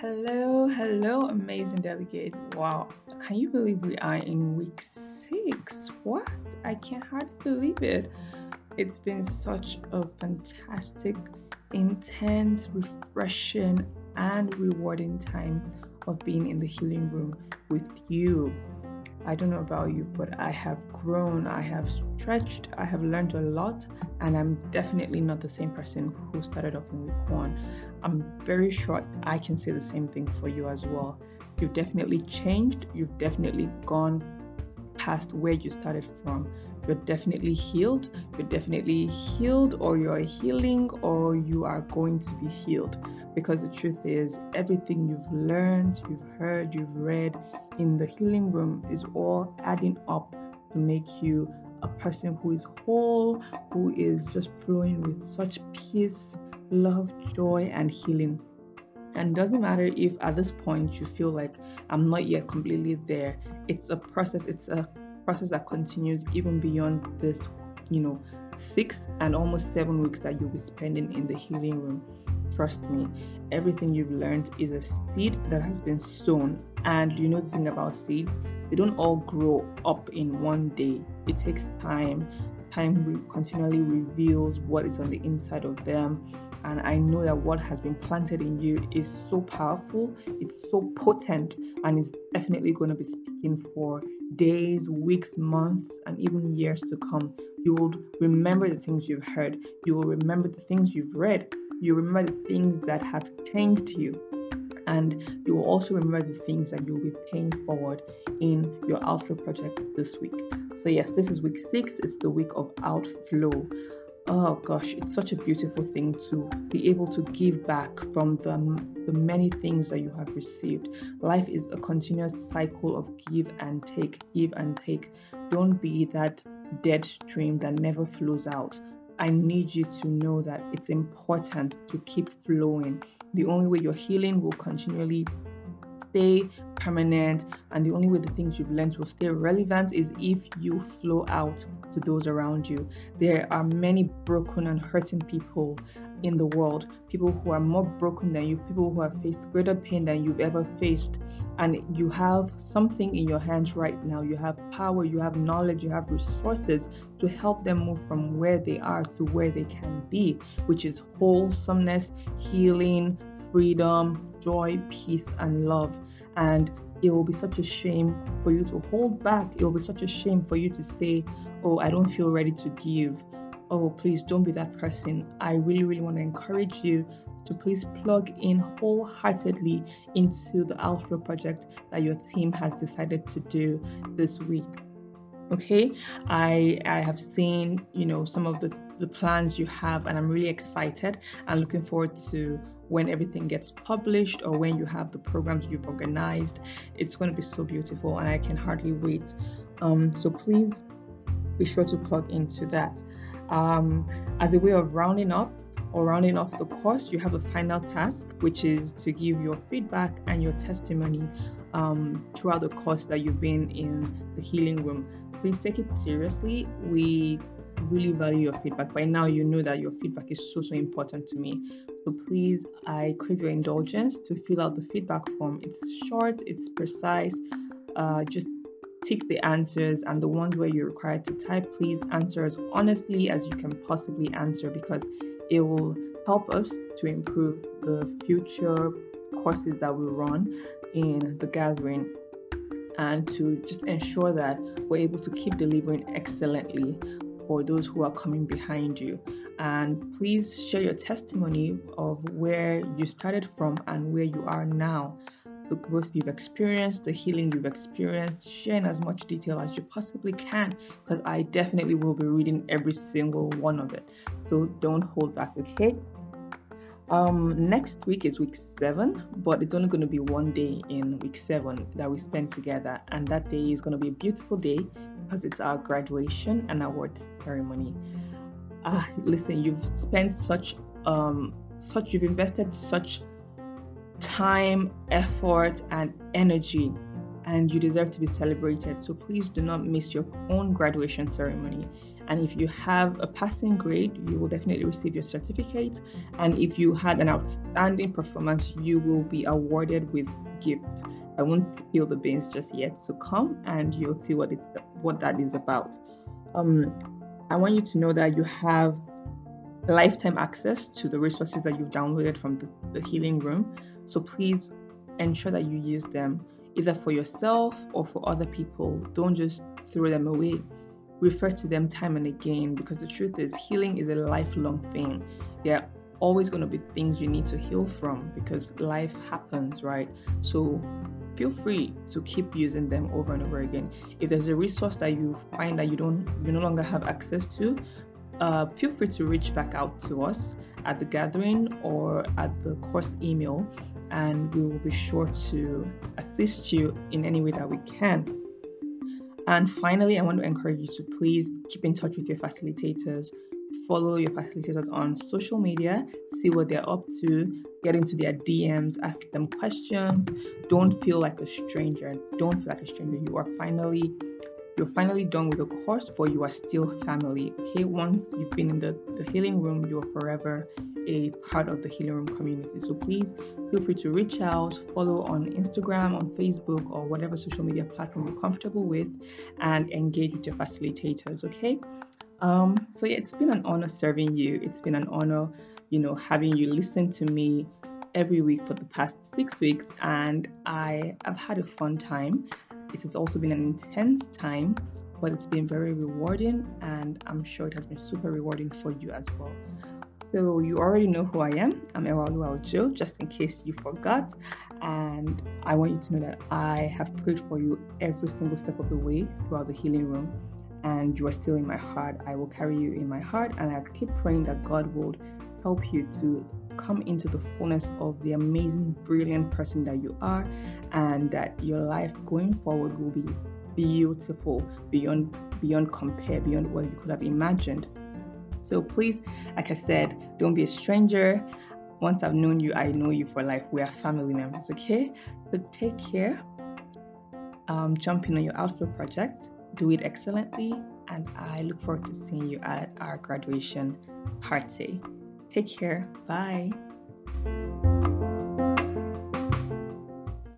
Hello, hello, amazing delegate. Wow, can you believe we are in week six? What? I can hardly believe it. It's been such a fantastic, intense, refreshing, and rewarding time of being in the healing room with you. I don't know about you, but I have grown, I have stretched, I have learned a lot, and I'm definitely not the same person who started off in week one. I'm very sure I can say the same thing for you as well. You've definitely changed, you've definitely gone past where you started from. You're definitely healed, you're definitely healed, or you're healing, or you are going to be healed. Because the truth is, everything you've learned, you've heard, you've read in the healing room is all adding up to make you a person who is whole, who is just flowing with such peace, love, joy, and healing. And doesn't matter if at this point you feel like I'm not yet completely there. It's a process, it's a process that continues even beyond this, you know, six and almost seven weeks that you'll be spending in the healing room. Trust me, everything you've learned is a seed that has been sown. And you know the thing about seeds, they don't all grow up in one day. It takes time. Time continually reveals what is on the inside of them and I know that what has been planted in you is so powerful, it's so potent, and is definitely going to be speaking for days, weeks, months, and even years to come. You will remember the things you've heard, you will remember the things you've read, you remember the things that have changed you. And you will also remember the things that you'll be paying forward in your outflow project this week. So, yes, this is week six, it's the week of outflow oh gosh, it's such a beautiful thing to be able to give back from the, the many things that you have received. Life is a continuous cycle of give and take, give and take. Don't be that dead stream that never flows out. I need you to know that it's important to keep flowing. The only way your healing will continually stay permanent and the only way the things you've learned will stay relevant is if you flow out to those around you. There are many broken and hurting people in the world, people who are more broken than you, people who have faced greater pain than you've ever faced. And you have something in your hands right now. You have power, you have knowledge, you have resources to help them move from where they are to where they can be, which is wholesomeness, healing, freedom, joy, peace, and love. And it will be such a shame for you to hold back. It will be such a shame for you to say, Oh, I don't feel ready to give. Oh, please don't be that person. I really, really want to encourage you to please plug in wholeheartedly into the Outflow project that your team has decided to do this week okay i i have seen you know some of the the plans you have and i'm really excited and looking forward to when everything gets published or when you have the programs you've organized it's going to be so beautiful and i can hardly wait um so please be sure to plug into that um as a way of rounding up or rounding off the course, you have a final task, which is to give your feedback and your testimony um, throughout the course that you've been in the healing room please take it seriously. We really value your feedback. By now, you know that your feedback is so, so important to me. So please, I crave your indulgence to fill out the feedback form. It's short, it's precise. Uh, just tick the answers and the ones where you're required to type, please answer as honestly as you can possibly answer because it will help us to improve the future courses that we run in the gathering and to just ensure that we're able to keep delivering excellently for those who are coming behind you. And please share your testimony of where you started from and where you are now. The growth you've experienced, the healing you've experienced, share in as much detail as you possibly can because I definitely will be reading every single one of it. So don't hold back, okay? Um, next week is week seven, but it's only going to be one day in week seven that we spend together, and that day is going to be a beautiful day because it's our graduation and award ceremony. Ah, listen, you've spent such um such you've invested such time, effort, and energy, and you deserve to be celebrated. So please do not miss your own graduation ceremony And if you have a passing grade, you will definitely receive your certificate. And if you had an outstanding performance, you will be awarded with gifts. I won't spill the beans just yet, so come and you'll see what it's what that is about. Um, I want you to know that you have lifetime access to the resources that you've downloaded from the, the healing room. So please ensure that you use them either for yourself or for other people. Don't just throw them away. Refer to them time and again because the truth is, healing is a lifelong thing. There are always going to be things you need to heal from because life happens, right? So feel free to keep using them over and over again. If there's a resource that you find that you don't you no longer have access to, uh, feel free to reach back out to us at the gathering or at the course email, and we will be sure to assist you in any way that we can. And finally, I want to encourage you to please keep in touch with your facilitators. Follow your facilitators on social media, see what they're up to, get into their DMs, ask them questions. Don't feel like a stranger. Don't feel like a stranger. You are finally you're finally done with the course, but you are still family. Okay, once you've been in the, the healing room, you're forever a part of the healing room community. So please feel free to reach out, follow on Instagram, on Facebook, or whatever social media platform you're comfortable with, and engage with your facilitators. Okay. Um, so yeah, it's been an honor serving you. It's been an honor, you know, having you listen to me every week for the past six weeks, and I have had a fun time. It has also been an intense time, but it's been very rewarding, and I'm sure it has been super rewarding for you as well. So you already know who I am. I'm Ewalu Joe, just in case you forgot. And I want you to know that I have prayed for you every single step of the way throughout the healing room. And you are still in my heart. I will carry you in my heart, and I keep praying that God would help you to come into the fullness of the amazing, brilliant person that you are, and that your life going forward will be beautiful beyond beyond compare, beyond what you could have imagined. So please, like I said, don't be a stranger. Once I've known you, I know you for life. We are family members, okay? So take care. Um, jump in on your outflow project. Do it excellently. And I look forward to seeing you at our graduation party. Take care. Bye.